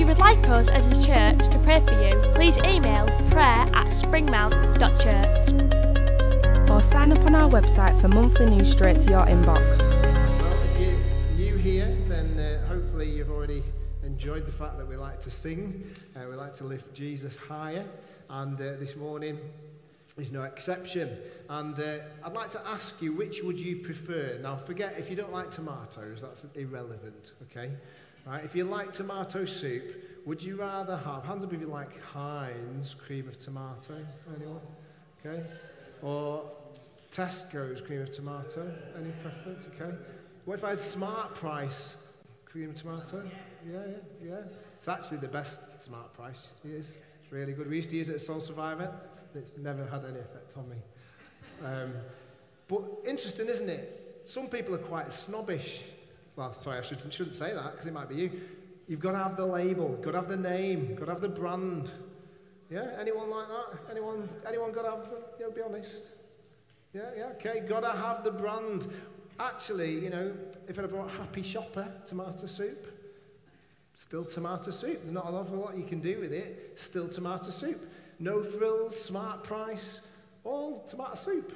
If you would like us as a church to pray for you, please email prayer at springmount.church. or sign up on our website for monthly news straight to your inbox. Well, if you're new here, then uh, hopefully you've already enjoyed the fact that we like to sing. Uh, we like to lift Jesus higher. And uh, this morning is no exception. And uh, I'd like to ask you, which would you prefer? Now, forget if you don't like tomatoes, that's irrelevant, okay? Right? If you like tomato soup, would you rather have, hands up if you like Heinz cream of tomato? Anyone? Okay? Or Tesco's cream of tomato? Any preference? Okay. What if I had Smart Price cream of tomato? Yeah, yeah, yeah. It's actually the best Smart Price. It is. It's really good. We used to use it at Soul Survivor. It's never had any effect on me. Um, but interesting, isn't it? Some people are quite snobbish. Well, sorry, I shouldn't, shouldn't say that because it might be you. You've got to have the label, got to have the name, got to have the brand. Yeah, anyone like that? Anyone? Anyone got to have? The, you know, be honest. Yeah, yeah, okay. Got to have the brand. Actually, you know, if have brought Happy Shopper tomato soup, still tomato soup. There's not an awful lot you can do with it. Still tomato soup. No frills, smart price, all tomato soup.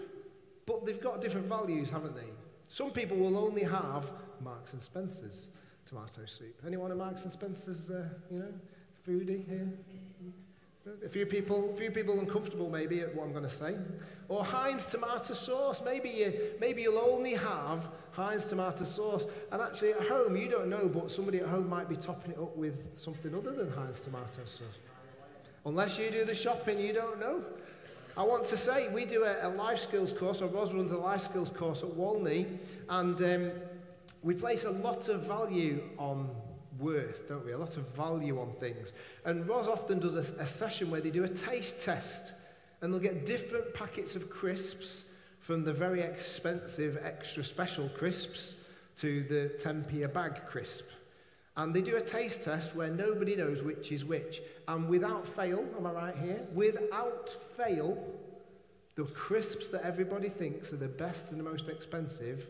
But they've got different values, haven't they? Some people will only have Marks and Spencer's tomato soup. Anyone a Marks and Spencer's, uh, you know, foodie here? A few people, a few people uncomfortable maybe at what I'm going to say. Or Heinz tomato sauce. Maybe you, maybe you'll only have Heinz tomato sauce, and actually at home you don't know, but somebody at home might be topping it up with something other than Heinz tomato sauce. Unless you do the shopping, you don't know. I want to say we do a, a life skills course, or Ros runs a life skills course at Walney, and um, we place a lot of value on worth, don't we? A lot of value on things. And Ros often does a, a session where they do a taste test, and they'll get different packets of crisps from the very expensive extra special crisps to the 10p a bag crisp. And they do a taste test where nobody knows which is which. And without fail, am I right here? Without fail, the crisps that everybody thinks are the best and the most expensive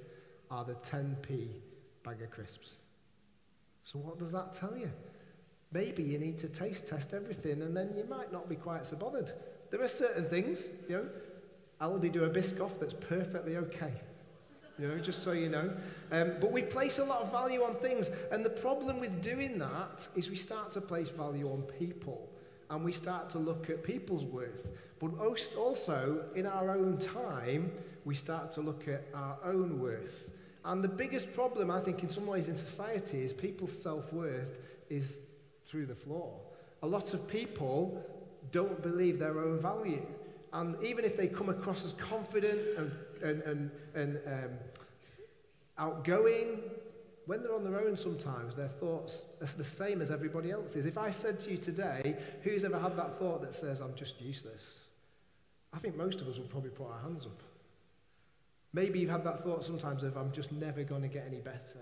are the 10p bag of crisps. So, what does that tell you? Maybe you need to taste test everything and then you might not be quite so bothered. There are certain things, you know, Aldi do a Biscoff that's perfectly okay. You know, just so you know. Um, but we place a lot of value on things, and the problem with doing that is we start to place value on people, and we start to look at people's worth. But als- also, in our own time, we start to look at our own worth. And the biggest problem, I think, in some ways in society is people's self worth is through the floor. A lot of people don't believe their own value. And even if they come across as confident and, and, and, and um, outgoing, when they're on their own sometimes, their thoughts are the same as everybody else's. If I said to you today, who's ever had that thought that says, I'm just useless? I think most of us would probably put our hands up. Maybe you've had that thought sometimes of, I'm just never going to get any better.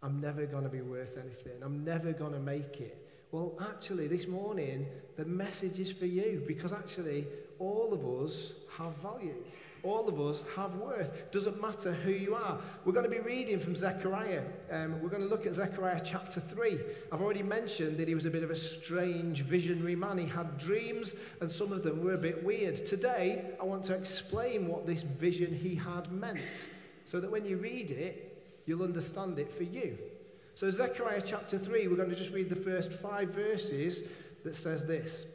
I'm never going to be worth anything. I'm never going to make it. Well, actually, this morning, the message is for you because actually, all of us have value. All of us have worth. Doesn't matter who you are. We're going to be reading from Zechariah. Um, we're going to look at Zechariah chapter 3. I've already mentioned that he was a bit of a strange visionary man. He had dreams, and some of them were a bit weird. Today, I want to explain what this vision he had meant so that when you read it, you'll understand it for you. So, Zechariah chapter 3, we're going to just read the first five verses that says this.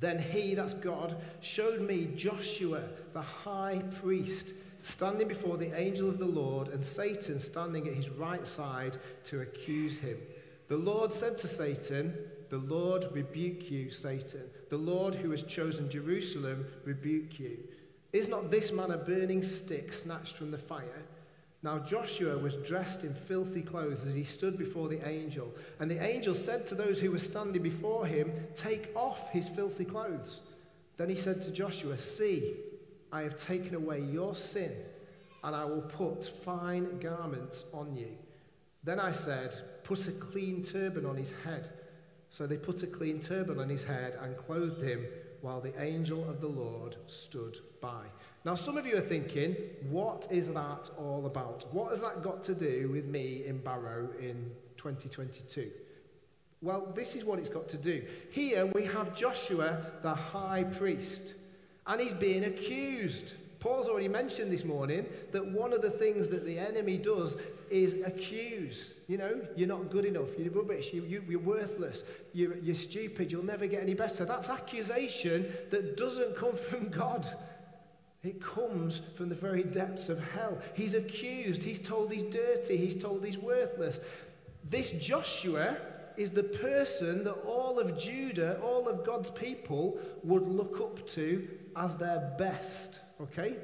Then he, that's God, showed me Joshua, the high priest, standing before the angel of the Lord, and Satan standing at his right side to accuse him. The Lord said to Satan, The Lord rebuke you, Satan. The Lord who has chosen Jerusalem rebuke you. Is not this man a burning stick snatched from the fire? Now Joshua was dressed in filthy clothes as he stood before the angel. And the angel said to those who were standing before him, Take off his filthy clothes. Then he said to Joshua, See, I have taken away your sin, and I will put fine garments on you. Then I said, Put a clean turban on his head. So they put a clean turban on his head and clothed him while the angel of the Lord stood by. Now, some of you are thinking, what is that all about? What has that got to do with me in Barrow in 2022? Well, this is what it's got to do. Here we have Joshua, the high priest, and he's being accused. Paul's already mentioned this morning that one of the things that the enemy does is accuse. You know, you're not good enough, you're rubbish, you, you, you're worthless, you're, you're stupid, you'll never get any better. That's accusation that doesn't come from God. It comes from the very depths of hell. He's accused, he's told he's dirty, he's told he's worthless. This Joshua is the person that all of Judah, all of God's people, would look up to as their best. Okay?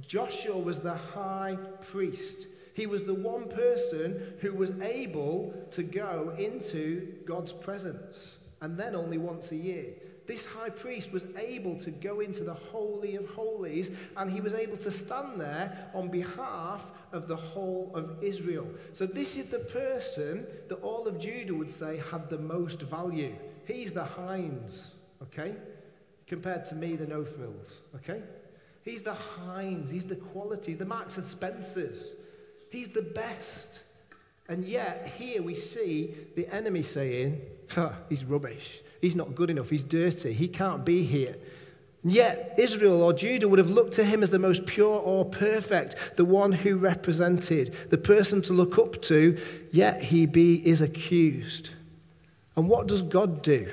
Joshua was the high priest. He was the one person who was able to go into God's presence, and then only once a year this high priest was able to go into the Holy of Holies and he was able to stand there on behalf of the whole of Israel. So, this is the person that all of Judah would say had the most value. He's the Heinz, okay? Compared to me, the no frills, okay? He's the Heinz, he's the qualities, the Marks and Spencers. He's the best. And yet, here we see the enemy saying, he's rubbish. He's not good enough. He's dirty. He can't be here. And yet, Israel or Judah would have looked to him as the most pure or perfect, the one who represented, the person to look up to, yet he be, is accused. And what does God do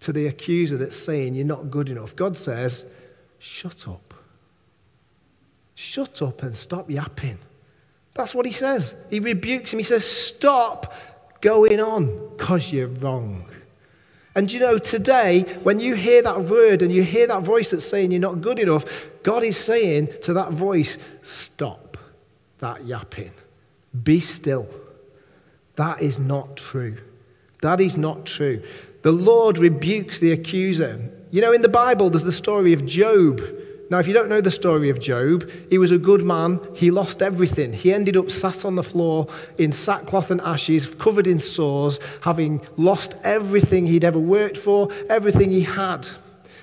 to the accuser that's saying you're not good enough? God says, Shut up. Shut up and stop yapping. That's what he says. He rebukes him. He says, Stop going on because you're wrong. And you know, today, when you hear that word and you hear that voice that's saying you're not good enough, God is saying to that voice, stop that yapping. Be still. That is not true. That is not true. The Lord rebukes the accuser. You know, in the Bible, there's the story of Job. Now, if you don't know the story of Job, he was a good man. He lost everything. He ended up sat on the floor in sackcloth and ashes, covered in sores, having lost everything he'd ever worked for, everything he had.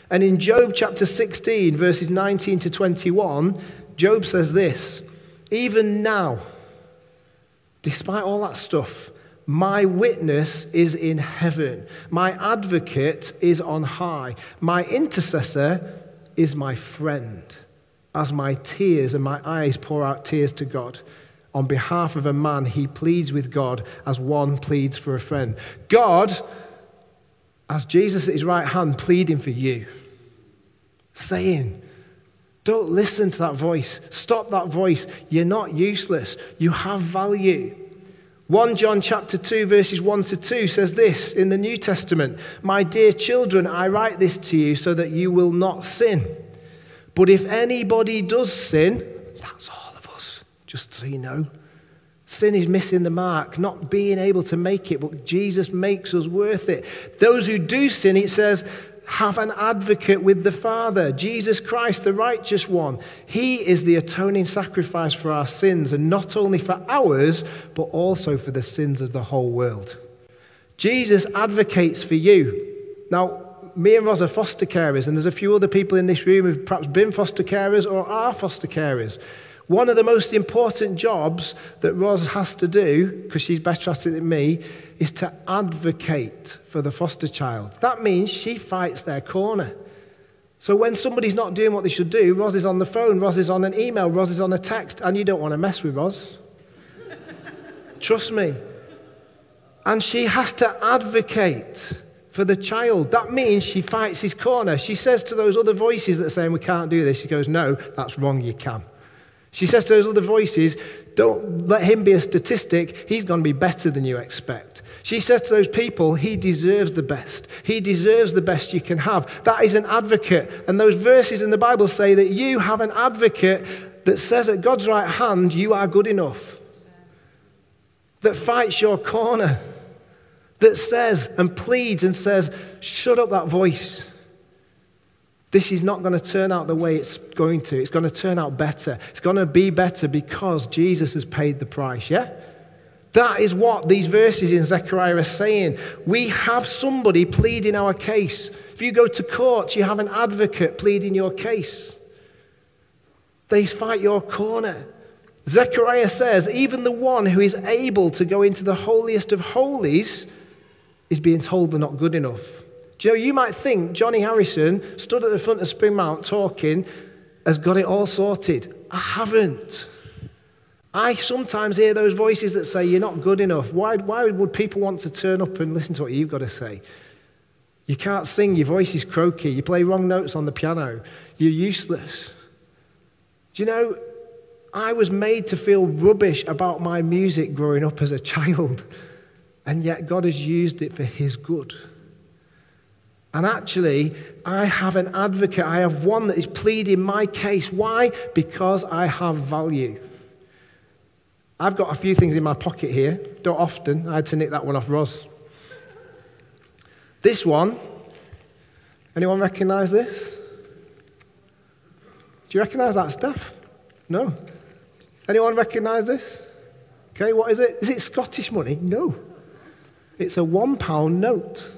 And in Job chapter 16, verses 19 to 21, Job says this Even now, despite all that stuff, my witness is in heaven. My advocate is on high. My intercessor is my friend as my tears and my eyes pour out tears to God. On behalf of a man, he pleads with God as one pleads for a friend. God, as Jesus at his right hand, pleading for you, saying, Don't listen to that voice. Stop that voice. You're not useless. You have value. 1 John chapter 2 verses 1 to 2 says this in the New Testament, "My dear children, I write this to you so that you will not sin. But if anybody does sin, that's all of us, just so you know. Sin is missing the mark, not being able to make it, but Jesus makes us worth it. Those who do sin, it says, have an advocate with the Father, Jesus Christ, the righteous one. He is the atoning sacrifice for our sins, and not only for ours, but also for the sins of the whole world. Jesus advocates for you. Now, me and Roz are foster carers, and there's a few other people in this room who've perhaps been foster carers or are foster carers. One of the most important jobs that Roz has to do, because she's better at it than me, is to advocate for the foster child. That means she fights their corner. So when somebody's not doing what they should do, Roz is on the phone, Roz is on an email, Roz is on a text, and you don't want to mess with Roz. Trust me. And she has to advocate for the child. That means she fights his corner. She says to those other voices that are saying we can't do this, she goes, No, that's wrong, you can. She says to those other voices, don't let him be a statistic. He's going to be better than you expect. She says to those people, he deserves the best. He deserves the best you can have. That is an advocate. And those verses in the Bible say that you have an advocate that says at God's right hand, you are good enough. That fights your corner. That says and pleads and says, shut up that voice. This is not going to turn out the way it's going to. It's going to turn out better. It's going to be better because Jesus has paid the price, yeah? That is what these verses in Zechariah are saying. We have somebody pleading our case. If you go to court, you have an advocate pleading your case. They fight your corner. Zechariah says, even the one who is able to go into the holiest of holies is being told they're not good enough. You know, you might think Johnny Harrison stood at the front of Springmount talking has got it all sorted. I haven't. I sometimes hear those voices that say, You're not good enough. Why, why would people want to turn up and listen to what you've got to say? You can't sing, your voice is croaky, you play wrong notes on the piano, you're useless. Do you know, I was made to feel rubbish about my music growing up as a child, and yet God has used it for His good. And actually, I have an advocate. I have one that is pleading my case. Why? Because I have value. I've got a few things in my pocket here. Don't often. I had to nick that one off Roz. This one, anyone recognize this? Do you recognize that stuff? No. Anyone recognize this? Okay, what is it? Is it Scottish money? No. It's a one pound note.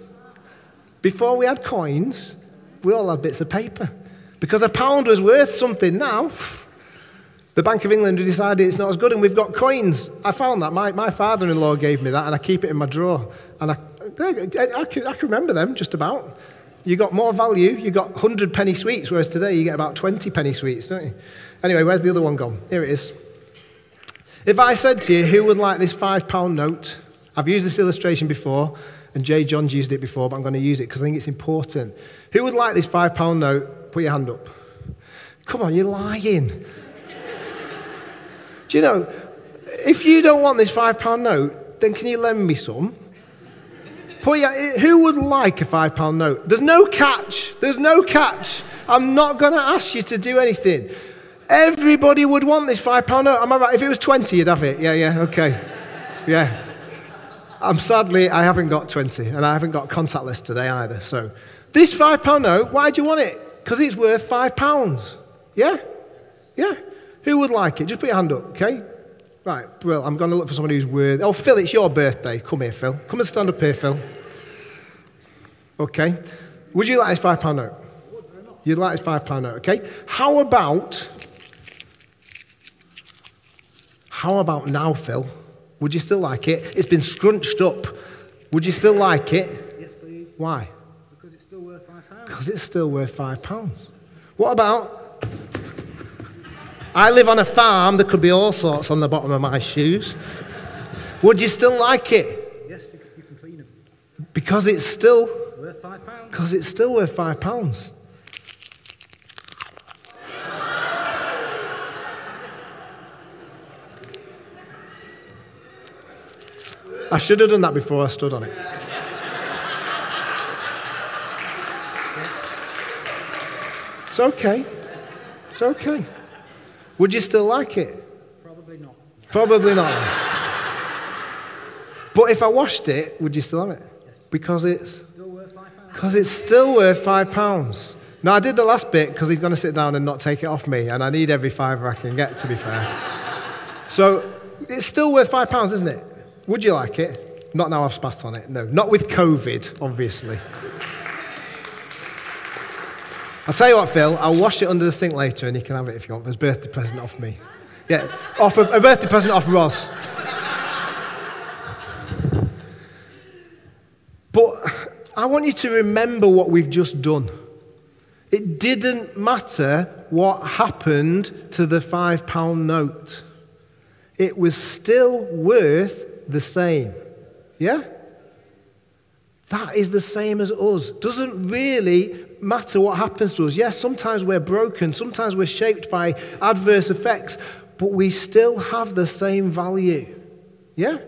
Before we had coins, we all had bits of paper. Because a pound was worth something now, the Bank of England decided it's not as good and we've got coins. I found that. My, my father in law gave me that and I keep it in my drawer. And I, I, I, can, I can remember them just about. You got more value, you got 100 penny sweets, whereas today you get about 20 penny sweets, don't you? Anyway, where's the other one gone? Here it is. If I said to you, who would like this five pound note? I've used this illustration before. And J.John's used it before, but I'm going to use it because I think it's important. Who would like this five pound note? Put your hand up. Come on, you're lying. Do you know, if you don't want this five pound note, then can you lend me some? Put your, who would like a five pound note? There's no catch. There's no catch. I'm not going to ask you to do anything. Everybody would want this five pound note. Am I right? If it was 20, you'd have it. Yeah, yeah, okay. Yeah. I'm sadly, I haven't got 20, and I haven't got contactless today either. So, this five pound note, why do you want it? Because it's worth five pounds. Yeah? Yeah? Who would like it? Just put your hand up, okay? Right, Brill, I'm going to look for somebody who's worth. Oh, Phil, it's your birthday. Come here, Phil. Come and stand up here, Phil. Okay. Would you like this five pound note? You'd like this five pound note, okay? How about. How about now, Phil? Would you still like it? It's been scrunched up. Would you still like it? Yes, please. Why? Because it's still worth five pounds. Because it's still worth five pounds. What about? I live on a farm. There could be all sorts on the bottom of my shoes. Would you still like it? Yes, you can, you can clean them. Because it's still. Worth five pounds. Because it's still worth five pounds. I should have done that before I stood on it. It's okay. It's okay. Would you still like it? Probably not. Probably not. But if I washed it, would you still have it? Yes. Because it's Still worth five pounds. because it's still worth five pounds. Now I did the last bit because he's going to sit down and not take it off me, and I need every fiver I can get. To be fair, so it's still worth five pounds, isn't it? Would you like it? Not now I've spat on it. No, not with COVID, obviously. I'll tell you what, Phil. I'll wash it under the sink later, and you can have it if you want. A birthday present off me. Yeah, off a, a birthday present off Ross. But I want you to remember what we've just done. It didn't matter what happened to the five pound note, it was still worth the same. Yeah? That is the same as us. Doesn't really matter what happens to us. Yes, sometimes we're broken, sometimes we're shaped by adverse effects, but we still have the same value. Yeah?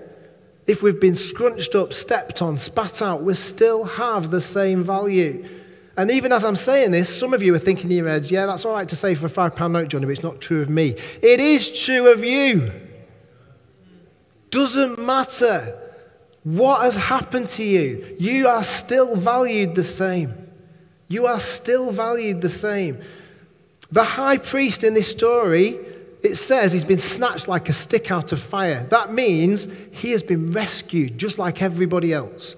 If we've been scrunched up, stepped on, spat out, we still have the same value. And even as I'm saying this, some of you are thinking in your heads, yeah, that's all right to say for a five pound note, Johnny, but it's not true of me. It is true of you. Doesn't matter what has happened to you, you are still valued the same. You are still valued the same. The high priest in this story, it says he's been snatched like a stick out of fire. That means he has been rescued just like everybody else.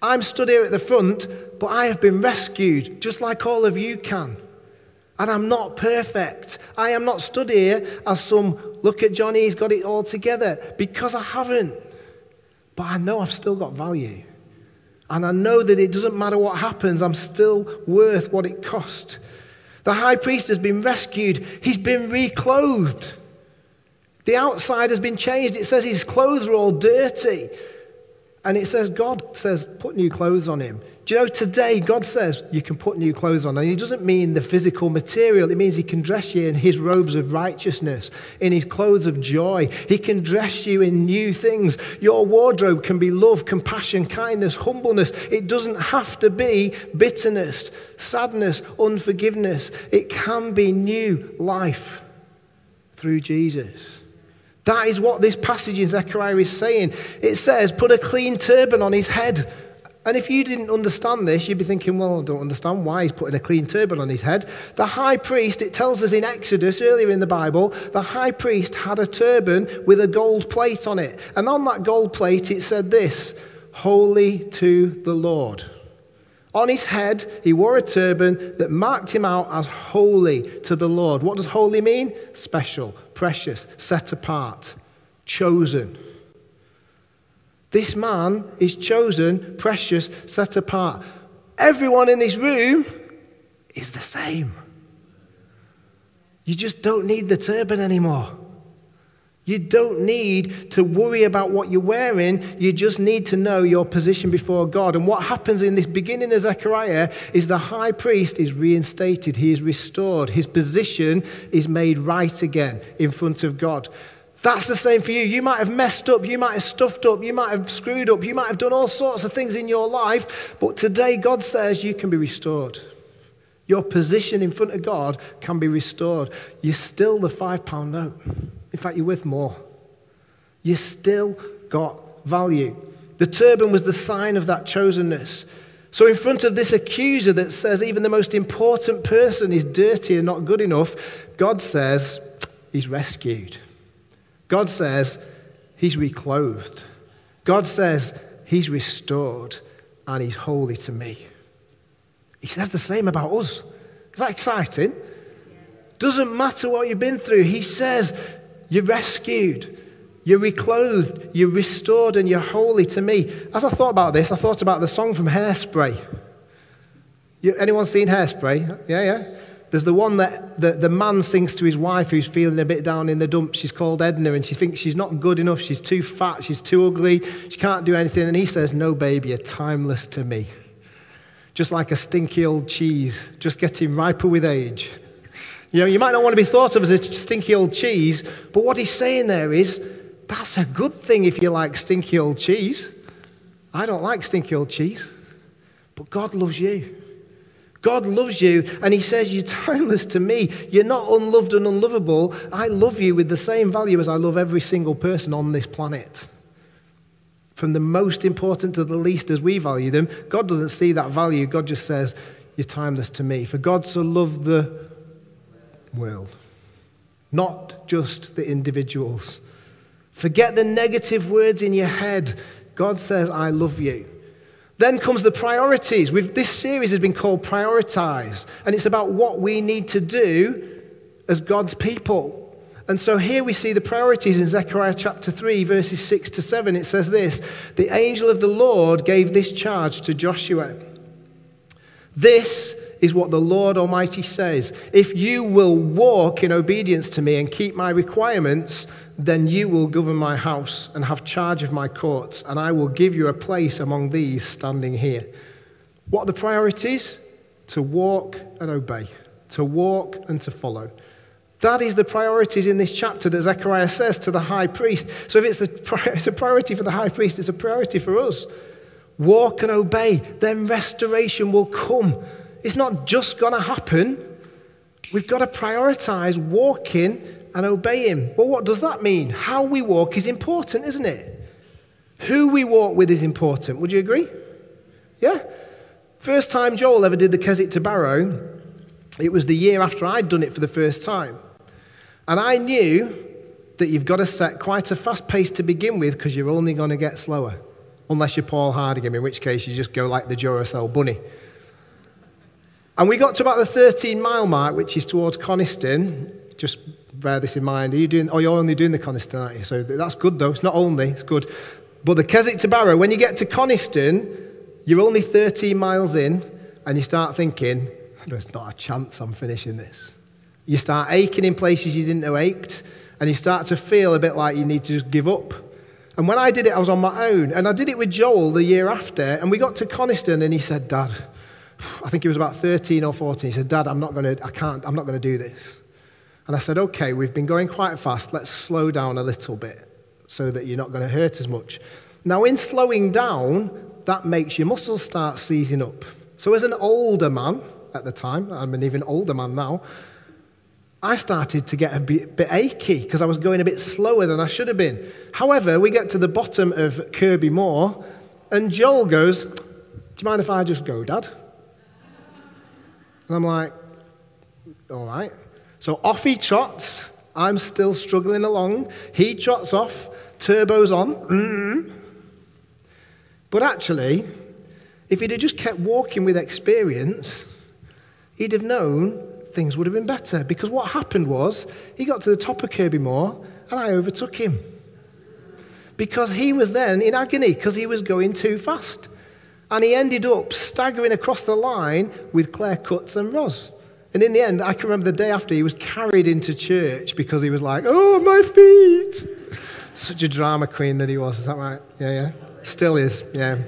I'm stood here at the front, but I have been rescued just like all of you can. And I'm not perfect. I am not stood here as some, look at Johnny, he's got it all together, because I haven't. But I know I've still got value. And I know that it doesn't matter what happens, I'm still worth what it cost. The high priest has been rescued, he's been reclothed. The outside has been changed. It says his clothes are all dirty. And it says, God says, put new clothes on him. Do you know, today God says you can put new clothes on. And He doesn't mean the physical material, it means He can dress you in His robes of righteousness, in His clothes of joy. He can dress you in new things. Your wardrobe can be love, compassion, kindness, humbleness. It doesn't have to be bitterness, sadness, unforgiveness. It can be new life through Jesus. That is what this passage in Zechariah is saying. It says, put a clean turban on his head. And if you didn't understand this, you'd be thinking, well, I don't understand why he's putting a clean turban on his head. The high priest, it tells us in Exodus, earlier in the Bible, the high priest had a turban with a gold plate on it. And on that gold plate, it said this Holy to the Lord. On his head, he wore a turban that marked him out as holy to the Lord. What does holy mean? Special, precious, set apart, chosen. This man is chosen, precious, set apart. Everyone in this room is the same. You just don't need the turban anymore. You don't need to worry about what you're wearing. You just need to know your position before God. And what happens in this beginning of Zechariah is the high priest is reinstated, he is restored, his position is made right again in front of God. That's the same for you. You might have messed up, you might have stuffed up, you might have screwed up, you might have done all sorts of things in your life, but today God says you can be restored. Your position in front of God can be restored. You're still the five pound note. In fact, you're worth more. You still got value. The turban was the sign of that chosenness. So, in front of this accuser that says even the most important person is dirty and not good enough, God says he's rescued. God says he's reclothed. God says he's restored and he's holy to me. He says the same about us. Is that exciting? Doesn't matter what you've been through. He says you're rescued, you're reclothed, you're restored, and you're holy to me. As I thought about this, I thought about the song from Hairspray. You, anyone seen Hairspray? Yeah, yeah. There's the one that the, the man sings to his wife who's feeling a bit down in the dumps. She's called Edna, and she thinks she's not good enough. She's too fat. She's too ugly. She can't do anything. And he says, No, baby, you're timeless to me. Just like a stinky old cheese, just getting riper with age. You know, you might not want to be thought of as a stinky old cheese, but what he's saying there is that's a good thing if you like stinky old cheese. I don't like stinky old cheese, but God loves you. God loves you, and He says, You're timeless to me. You're not unloved and unlovable. I love you with the same value as I love every single person on this planet. From the most important to the least as we value them, God doesn't see that value. God just says, You're timeless to me. For God so loved the world, not just the individuals. Forget the negative words in your head. God says, I love you. Then comes the priorities. We've, this series has been called Prioritize, and it's about what we need to do as God's people. And so here we see the priorities in Zechariah chapter 3, verses 6 to 7. It says this The angel of the Lord gave this charge to Joshua. This is what the Lord Almighty says. If you will walk in obedience to me and keep my requirements, then you will govern my house and have charge of my courts, and I will give you a place among these standing here. What are the priorities? To walk and obey, to walk and to follow. That is the priorities in this chapter that Zechariah says to the high priest. So if it's, it's a priority for the high priest, it's a priority for us. Walk and obey, then restoration will come. It's not just going to happen. We've got to prioritize walking and obey him. Well, what does that mean? How we walk is important, isn't it? Who we walk with is important. Would you agree? Yeah? First time Joel ever did the Keswick to Barrow, it was the year after I'd done it for the first time. And I knew that you've got to set quite a fast pace to begin with because you're only going to get slower. Unless you're Paul Hardigan, in which case you just go like the Duracell bunny. And we got to about the 13 mile mark, which is towards Coniston. Just bear this in mind. Are you doing, oh, you're only doing the Coniston, aren't you? So that's good, though. It's not only, it's good. But the Keswick to Barrow, when you get to Coniston, you're only 13 miles in, and you start thinking, there's not a chance I'm finishing this. You start aching in places you didn't know ached, and you start to feel a bit like you need to just give up. And when I did it, I was on my own. And I did it with Joel the year after, and we got to Coniston, and he said, Dad, I think he was about 13 or 14. He said, Dad, I'm not going to, I can't, I'm not going to do this. And I said, okay, we've been going quite fast. Let's slow down a little bit so that you're not going to hurt as much. Now, in slowing down, that makes your muscles start seizing up. So, as an older man at the time, I'm an even older man now, I started to get a bit, achy because I was going a bit slower than I should have been. However, we get to the bottom of Kirkby Moor, and Joel goes, Do you mind if I just go, Dad? And I'm like, All right. So off he trots. I'm still struggling along. He trots off, turbo's on. Mm-hmm. But actually, if he'd have just kept walking with experience, he'd have known things would have been better. Because what happened was, he got to the top of Kirkby Moor and I overtook him. Because he was then in agony because he was going too fast. And he ended up staggering across the line with Claire Cuts and Roz. And in the end, I can remember the day after, he was carried into church because he was like, oh, my feet. Such a drama queen that he was. Is that right? Yeah, yeah. Still is, yeah.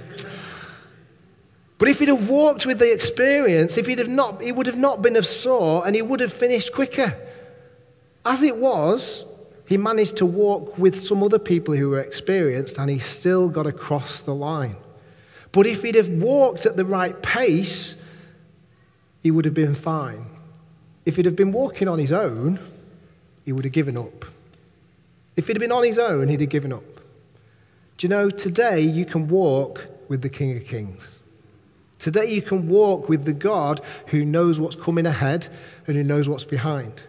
But if he'd have walked with the experience, if he'd have not, he would have not been of sore and he would have finished quicker. As it was, he managed to walk with some other people who were experienced and he still got across the line. But if he'd have walked at the right pace, he would have been fine. If he'd have been walking on his own, he would have given up. If he'd have been on his own, he'd have given up. Do you know, today you can walk with the King of Kings. Today you can walk with the God who knows what's coming ahead and who knows what's behind.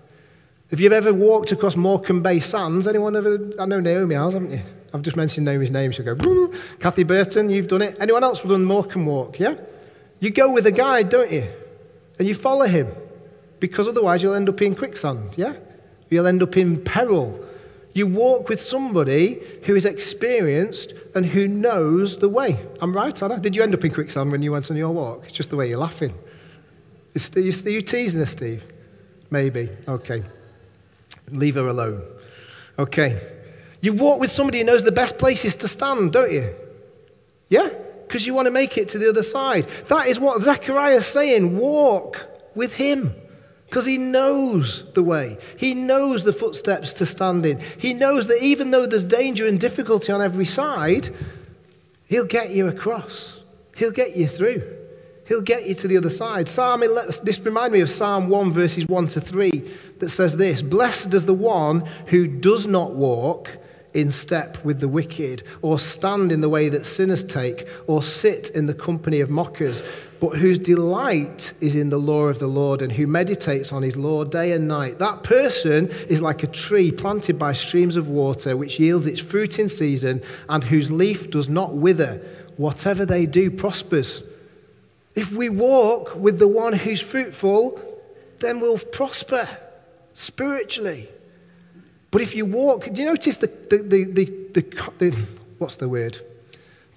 If you've ever walked across Morecambe Bay Sands, anyone ever? I know Naomi has, haven't you? I've just mentioned Naomi's name. She'll go, Kathy Burton, you've done it. Anyone else done Morecambe Walk, yeah? You go with a guide, don't you? And you follow him because otherwise you'll end up in quicksand, yeah? You'll end up in peril. You walk with somebody who is experienced and who knows the way. I'm right, Anna? Did you end up in quicksand when you went on your walk? It's just the way you're laughing. Are you teasing us, Steve? Maybe. Okay. Leave her alone. Okay. You walk with somebody who knows the best places to stand, don't you? Yeah? Because you want to make it to the other side. That is what Zechariah is saying. Walk with him. Because he knows the way. He knows the footsteps to stand in. He knows that even though there's danger and difficulty on every side, he'll get you across. He'll get you through. He'll get you to the other side. Psalm 11, this reminds me of Psalm 1, verses 1 to 3, that says this Blessed is the one who does not walk in step with the wicked, or stand in the way that sinners take, or sit in the company of mockers, but whose delight is in the law of the Lord and who meditates on his law day and night. That person is like a tree planted by streams of water, which yields its fruit in season, and whose leaf does not wither. Whatever they do prospers. If we walk with the one who's fruitful, then we'll prosper spiritually. But if you walk, do you notice the, the, the, the, the what's the word?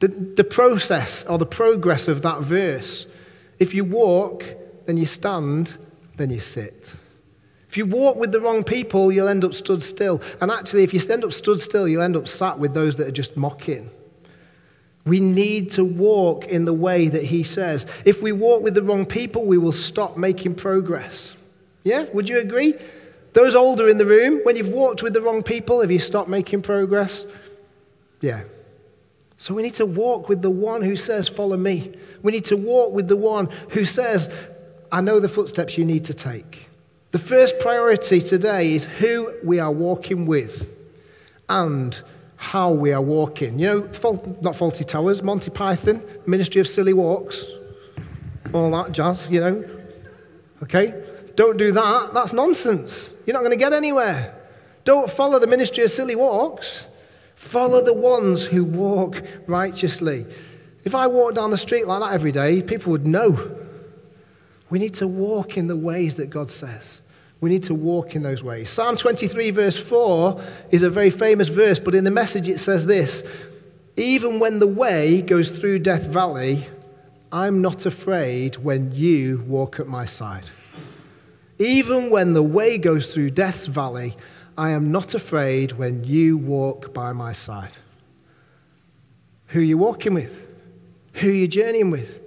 The, the process or the progress of that verse. If you walk, then you stand, then you sit. If you walk with the wrong people, you'll end up stood still. And actually, if you end up stood still, you'll end up sat with those that are just mocking. We need to walk in the way that he says. If we walk with the wrong people, we will stop making progress. Yeah? Would you agree? Those older in the room, when you've walked with the wrong people, have you stopped making progress? Yeah. So we need to walk with the one who says, Follow me. We need to walk with the one who says, I know the footsteps you need to take. The first priority today is who we are walking with and how we are walking. You know, fault, not Fawlty Towers, Monty Python, Ministry of Silly Walks. all that jazz, you know. Okay? Don't do that. That's nonsense. You're not going to get anywhere. Don't follow the ministry of silly walks. Follow the ones who walk righteously. If I walked down the street like that every day, people would know. We need to walk in the ways that God says. We need to walk in those ways. Psalm 23, verse 4, is a very famous verse, but in the message it says this Even when the way goes through Death Valley, I'm not afraid when you walk at my side. Even when the way goes through Death's Valley, I am not afraid when you walk by my side. Who are you walking with? Who are you journeying with?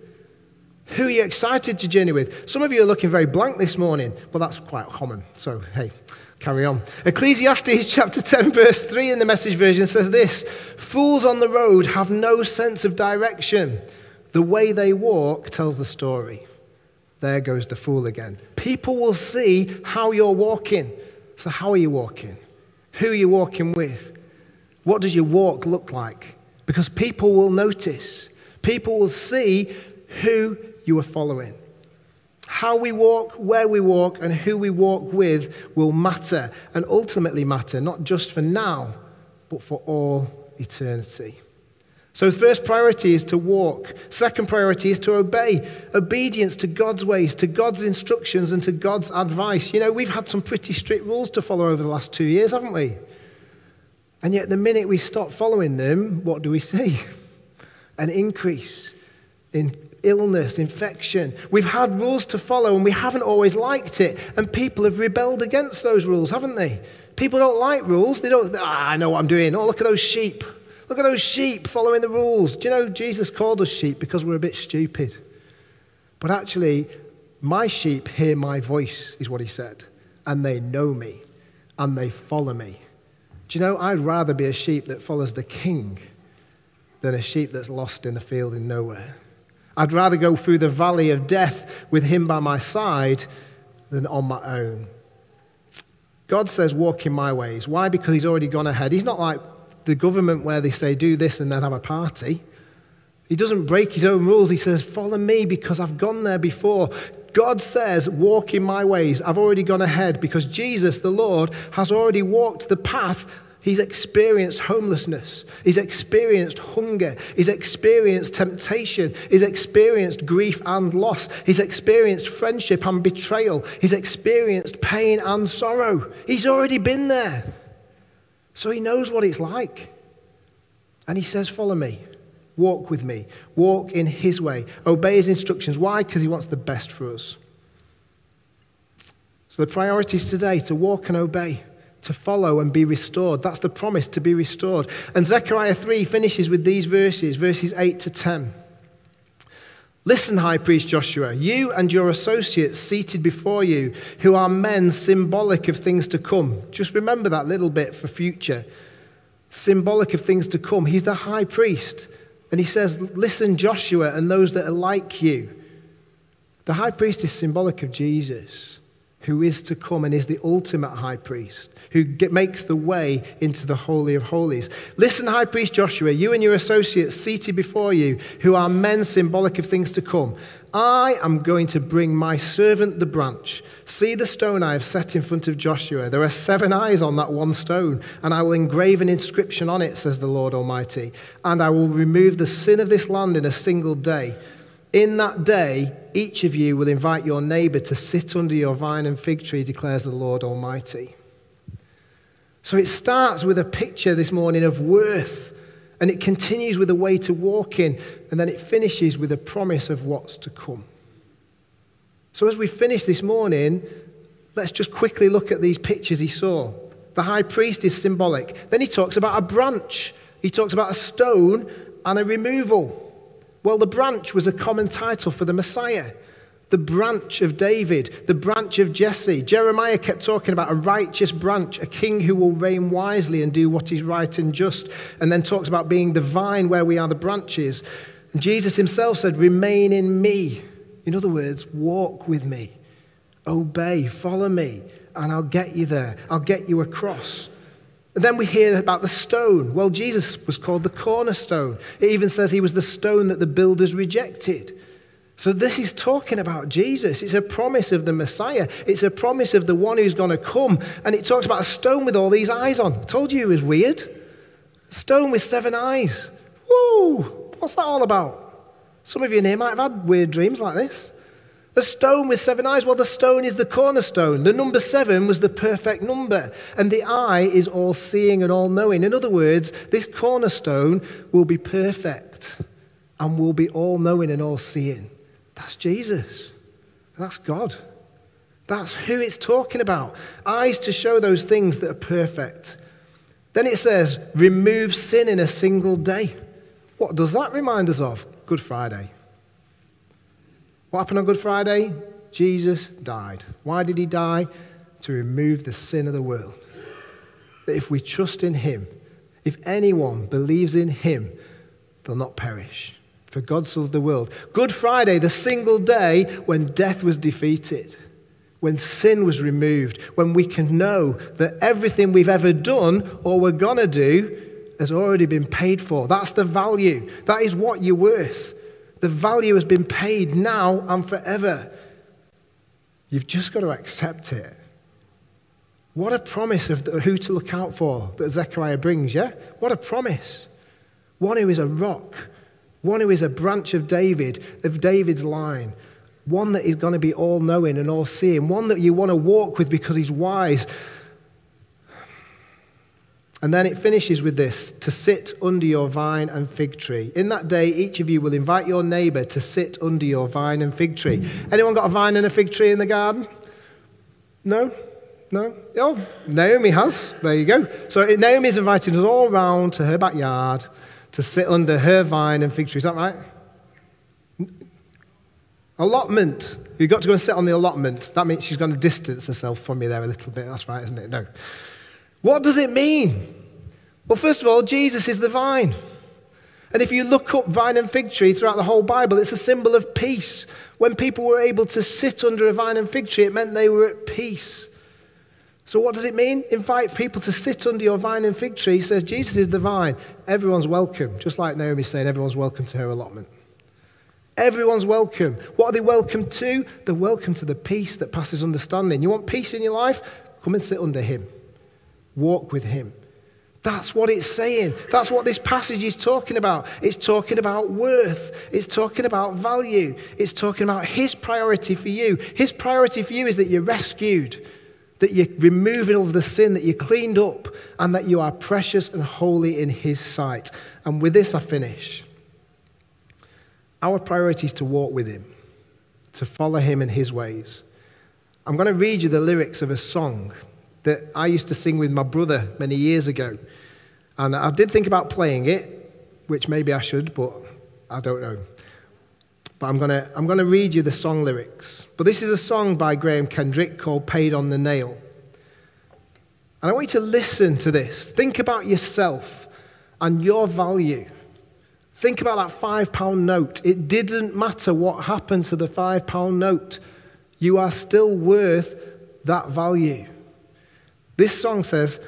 Who are you excited to journey with? Some of you are looking very blank this morning, but that's quite common. So, hey, carry on. Ecclesiastes chapter 10, verse 3 in the message version says this Fools on the road have no sense of direction. The way they walk tells the story. There goes the fool again. People will see how you're walking. So, how are you walking? Who are you walking with? What does your walk look like? Because people will notice, people will see who you are following. How we walk, where we walk, and who we walk with will matter and ultimately matter, not just for now, but for all eternity. So, first priority is to walk. Second priority is to obey. Obedience to God's ways, to God's instructions, and to God's advice. You know, we've had some pretty strict rules to follow over the last two years, haven't we? And yet, the minute we stop following them, what do we see? An increase in illness, infection. We've had rules to follow and we haven't always liked it. And people have rebelled against those rules, haven't they? People don't like rules. They don't, ah, I know what I'm doing. Oh, look at those sheep. Look at those sheep following the rules. Do you know Jesus called us sheep because we're a bit stupid? But actually, my sheep hear my voice, is what he said, and they know me and they follow me. Do you know, I'd rather be a sheep that follows the king than a sheep that's lost in the field in nowhere. I'd rather go through the valley of death with him by my side than on my own. God says, walk in my ways. Why? Because he's already gone ahead. He's not like the government where they say, do this and then have a party. He doesn't break his own rules. He says, follow me because I've gone there before. God says, walk in my ways. I've already gone ahead because Jesus, the Lord, has already walked the path He's experienced homelessness. He's experienced hunger. He's experienced temptation. He's experienced grief and loss. He's experienced friendship and betrayal. He's experienced pain and sorrow. He's already been there. So he knows what it's like. And he says, Follow me. Walk with me. Walk in his way. Obey his instructions. Why? Because he wants the best for us. So the priority is today to walk and obey to follow and be restored. That's the promise to be restored. And Zechariah 3 finishes with these verses, verses 8 to 10. Listen, High Priest Joshua, you and your associates seated before you, who are men symbolic of things to come. Just remember that little bit for future. Symbolic of things to come. He's the high priest. And he says, Listen, Joshua, and those that are like you. The high priest is symbolic of Jesus, who is to come and is the ultimate high priest who get, makes the way into the Holy of Holies. Listen, High Priest Joshua, you and your associates seated before you, who are men symbolic of things to come. I am going to bring my servant the branch. See the stone I have set in front of Joshua. There are seven eyes on that one stone, and I will engrave an inscription on it, says the Lord Almighty. And I will remove the sin of this land in a single day. In that day, each of you will invite your neighbor to sit under your vine and fig tree, declares the Lord Almighty. So it starts with a picture this morning of worth, and it continues with a way to walk in, and then it finishes with a promise of what's to come. So as we finish this morning, let's just quickly look at these pictures he saw. The high priest is symbolic. Then he talks about a branch, he talks about a stone and a removal. Well, the branch was a common title for the Messiah the branch of David, the branch of Jesse. Jeremiah kept talking about a righteous branch, a king who will reign wisely and do what is right and just, and then talks about being the vine where we are the branches. And Jesus himself said, Remain in me. In other words, walk with me, obey, follow me, and I'll get you there. I'll get you across. And then we hear about the stone. Well, Jesus was called the cornerstone. It even says he was the stone that the builders rejected. So, this is talking about Jesus. It's a promise of the Messiah. It's a promise of the one who's going to come. And it talks about a stone with all these eyes on. I told you it was weird. Stone with seven eyes. Woo! What's that all about? Some of you in here might have had weird dreams like this. A stone with seven eyes. Well, the stone is the cornerstone. The number seven was the perfect number. And the eye is all seeing and all knowing. In other words, this cornerstone will be perfect and will be all knowing and all seeing. That's Jesus. That's God. That's who it's talking about. Eyes to show those things that are perfect. Then it says, remove sin in a single day. What does that remind us of? Good Friday. What happened on Good Friday? Jesus died. Why did he die? To remove the sin of the world. That if we trust in him, if anyone believes in him, they'll not perish. For God so loved the world. Good Friday, the single day when death was defeated, when sin was removed, when we can know that everything we've ever done or we're going to do has already been paid for. That's the value. That is what you're worth. The value has been paid now and forever. You've just got to accept it. What a promise of who to look out for that Zechariah brings, yeah? What a promise. One who is a rock, one who is a branch of David, of David's line, one that is going to be all knowing and all seeing, one that you want to walk with because he's wise, and then it finishes with this to sit under your vine and fig tree. In that day, each of you will invite your neighbor to sit under your vine and fig tree. Anyone got a vine and a fig tree in the garden? No? No? Oh, Naomi has. There you go. So Naomi's inviting us all round to her backyard to sit under her vine and fig tree. Is that right? Allotment. You've got to go and sit on the allotment. That means she's going to distance herself from you there a little bit. That's right, isn't it? No. What does it mean? Well, first of all, Jesus is the vine. And if you look up vine and fig tree throughout the whole Bible, it's a symbol of peace. When people were able to sit under a vine and fig tree, it meant they were at peace. So, what does it mean? Invite people to sit under your vine and fig tree. He says, Jesus is the vine. Everyone's welcome. Just like Naomi said, everyone's welcome to her allotment. Everyone's welcome. What are they welcome to? They're welcome to the peace that passes understanding. You want peace in your life? Come and sit under Him. Walk with him. That's what it's saying. That's what this passage is talking about. It's talking about worth. It's talking about value. It's talking about his priority for you. His priority for you is that you're rescued, that you're removing all of the sin, that you're cleaned up, and that you are precious and holy in his sight. And with this, I finish. Our priority is to walk with him, to follow him in his ways. I'm going to read you the lyrics of a song that I used to sing with my brother many years ago. And I did think about playing it, which maybe I should, but I don't know. But I'm going to I'm going to read you the song lyrics. But this is a song by Graham Kendrick called Paid on the Nail. And I want you to listen to this. Think about yourself and your value. Think about that five pound note. It didn't matter what happened to the five pound note, you are still worth that value. This song says,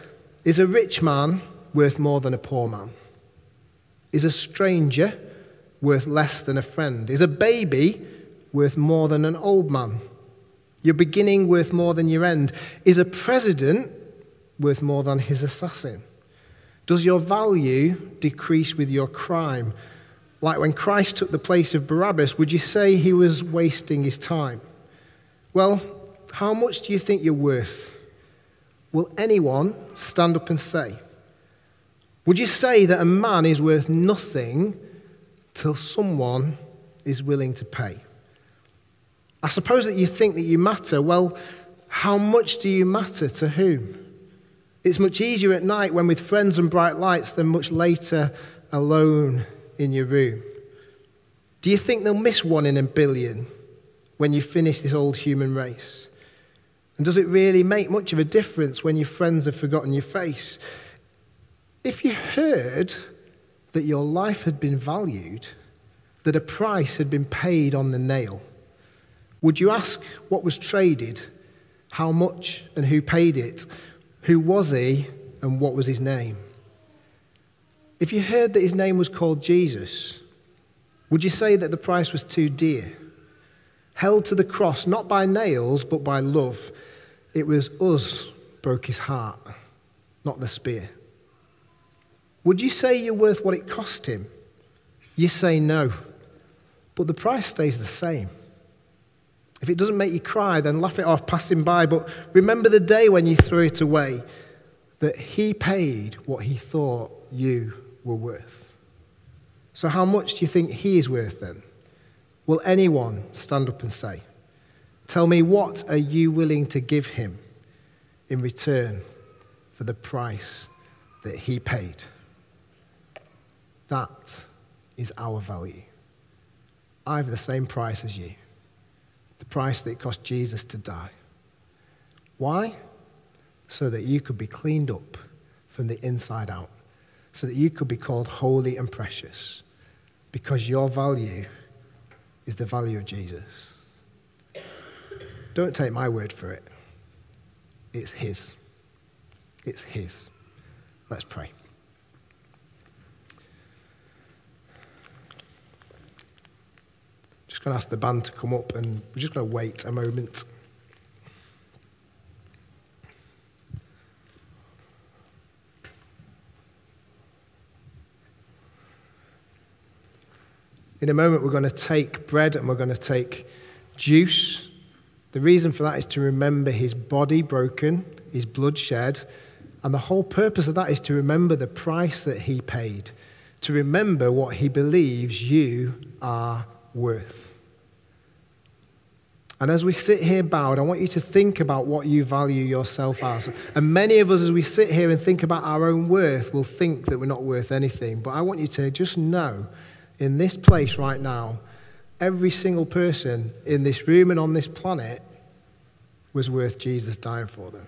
Is a rich man worth more than a poor man? Is a stranger worth less than a friend? Is a baby worth more than an old man? Your beginning worth more than your end? Is a president worth more than his assassin? Does your value decrease with your crime? Like when Christ took the place of Barabbas, would you say he was wasting his time? Well, how much do you think you're worth? Will anyone stand up and say? Would you say that a man is worth nothing till someone is willing to pay? I suppose that you think that you matter. Well, how much do you matter to whom? It's much easier at night when with friends and bright lights than much later alone in your room. Do you think they'll miss one in a billion when you finish this old human race? And does it really make much of a difference when your friends have forgotten your face? If you heard that your life had been valued, that a price had been paid on the nail, would you ask what was traded, how much, and who paid it? Who was he, and what was his name? If you heard that his name was called Jesus, would you say that the price was too dear? held to the cross, not by nails, but by love. It was us broke his heart, not the spear. Would you say you're worth what it cost him? You say no, but the price stays the same. If it doesn't make you cry, then laugh it off passing by. But remember the day when you threw it away, that he paid what he thought you were worth. So, how much do you think he is worth then? Will anyone stand up and say, Tell me, what are you willing to give him in return for the price that he paid? That is our value. I have the same price as you, the price that it cost Jesus to die. Why? So that you could be cleaned up from the inside out, so that you could be called holy and precious, because your value is the value of Jesus. Don't take my word for it. It's His. It's His. Let's pray. Just going to ask the band to come up and we're just going to wait a moment. In a moment, we're going to take bread and we're going to take juice. The reason for that is to remember his body broken, his blood shed, and the whole purpose of that is to remember the price that he paid, to remember what he believes you are worth. And as we sit here bowed, I want you to think about what you value yourself as. And many of us, as we sit here and think about our own worth, will think that we're not worth anything. But I want you to just know in this place right now, every single person in this room and on this planet was worth Jesus dying for them,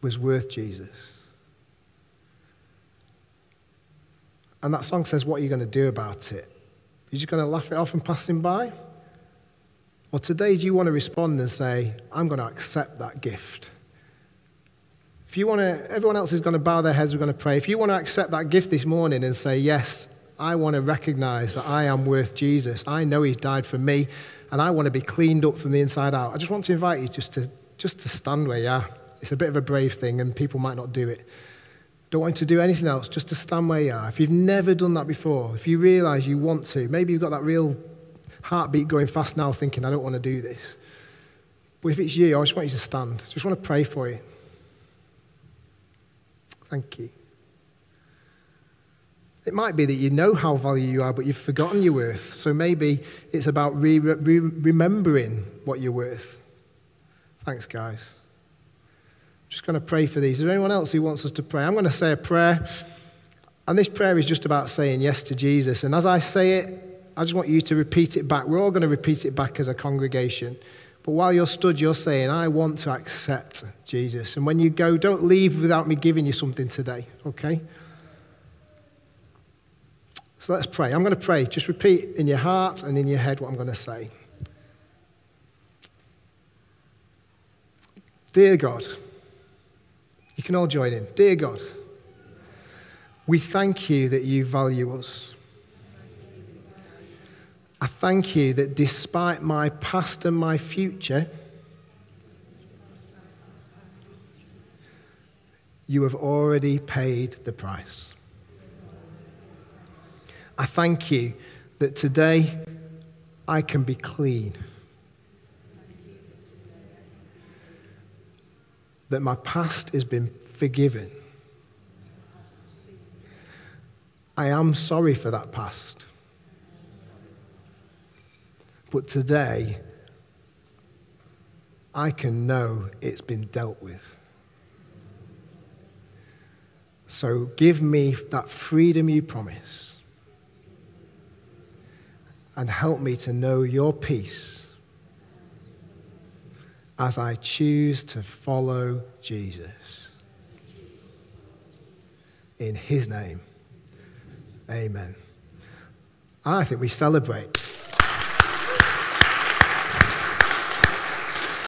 was worth Jesus. And that song says, What are you going to do about it? Are You're just going to laugh it off and pass him by? Or today, do you want to respond and say, I'm going to accept that gift? If you want to, everyone else is going to bow their heads, we're going to pray. If you want to accept that gift this morning and say, Yes, I want to recognize that I am worth Jesus. I know He's died for me, and I want to be cleaned up from the inside out. I just want to invite you just to, just to stand where you are. It's a bit of a brave thing, and people might not do it. Don't want you to do anything else, just to stand where you are. If you've never done that before, if you realize you want to, maybe you've got that real heartbeat going fast now, thinking, I don't want to do this. But if it's you, I just want you to stand. I just want to pray for you. Thank you. It might be that you know how valuable you are, but you've forgotten your worth. So maybe it's about re- re- remembering what you're worth. Thanks, guys. Just going to pray for these. Is there anyone else who wants us to pray? I'm going to say a prayer. And this prayer is just about saying yes to Jesus. And as I say it, I just want you to repeat it back. We're all going to repeat it back as a congregation. But while you're stood, you're saying, I want to accept Jesus. And when you go, don't leave without me giving you something today, okay? So let's pray. I'm going to pray. Just repeat in your heart and in your head what I'm going to say. Dear God, you can all join in. Dear God, we thank you that you value us. I thank you that despite my past and my future, you have already paid the price. I thank you that today I can be clean. That my past has been forgiven. I am sorry for that past. But today, I can know it's been dealt with. So give me that freedom you promise and help me to know your peace as I choose to follow Jesus. In his name, amen. I think we celebrate.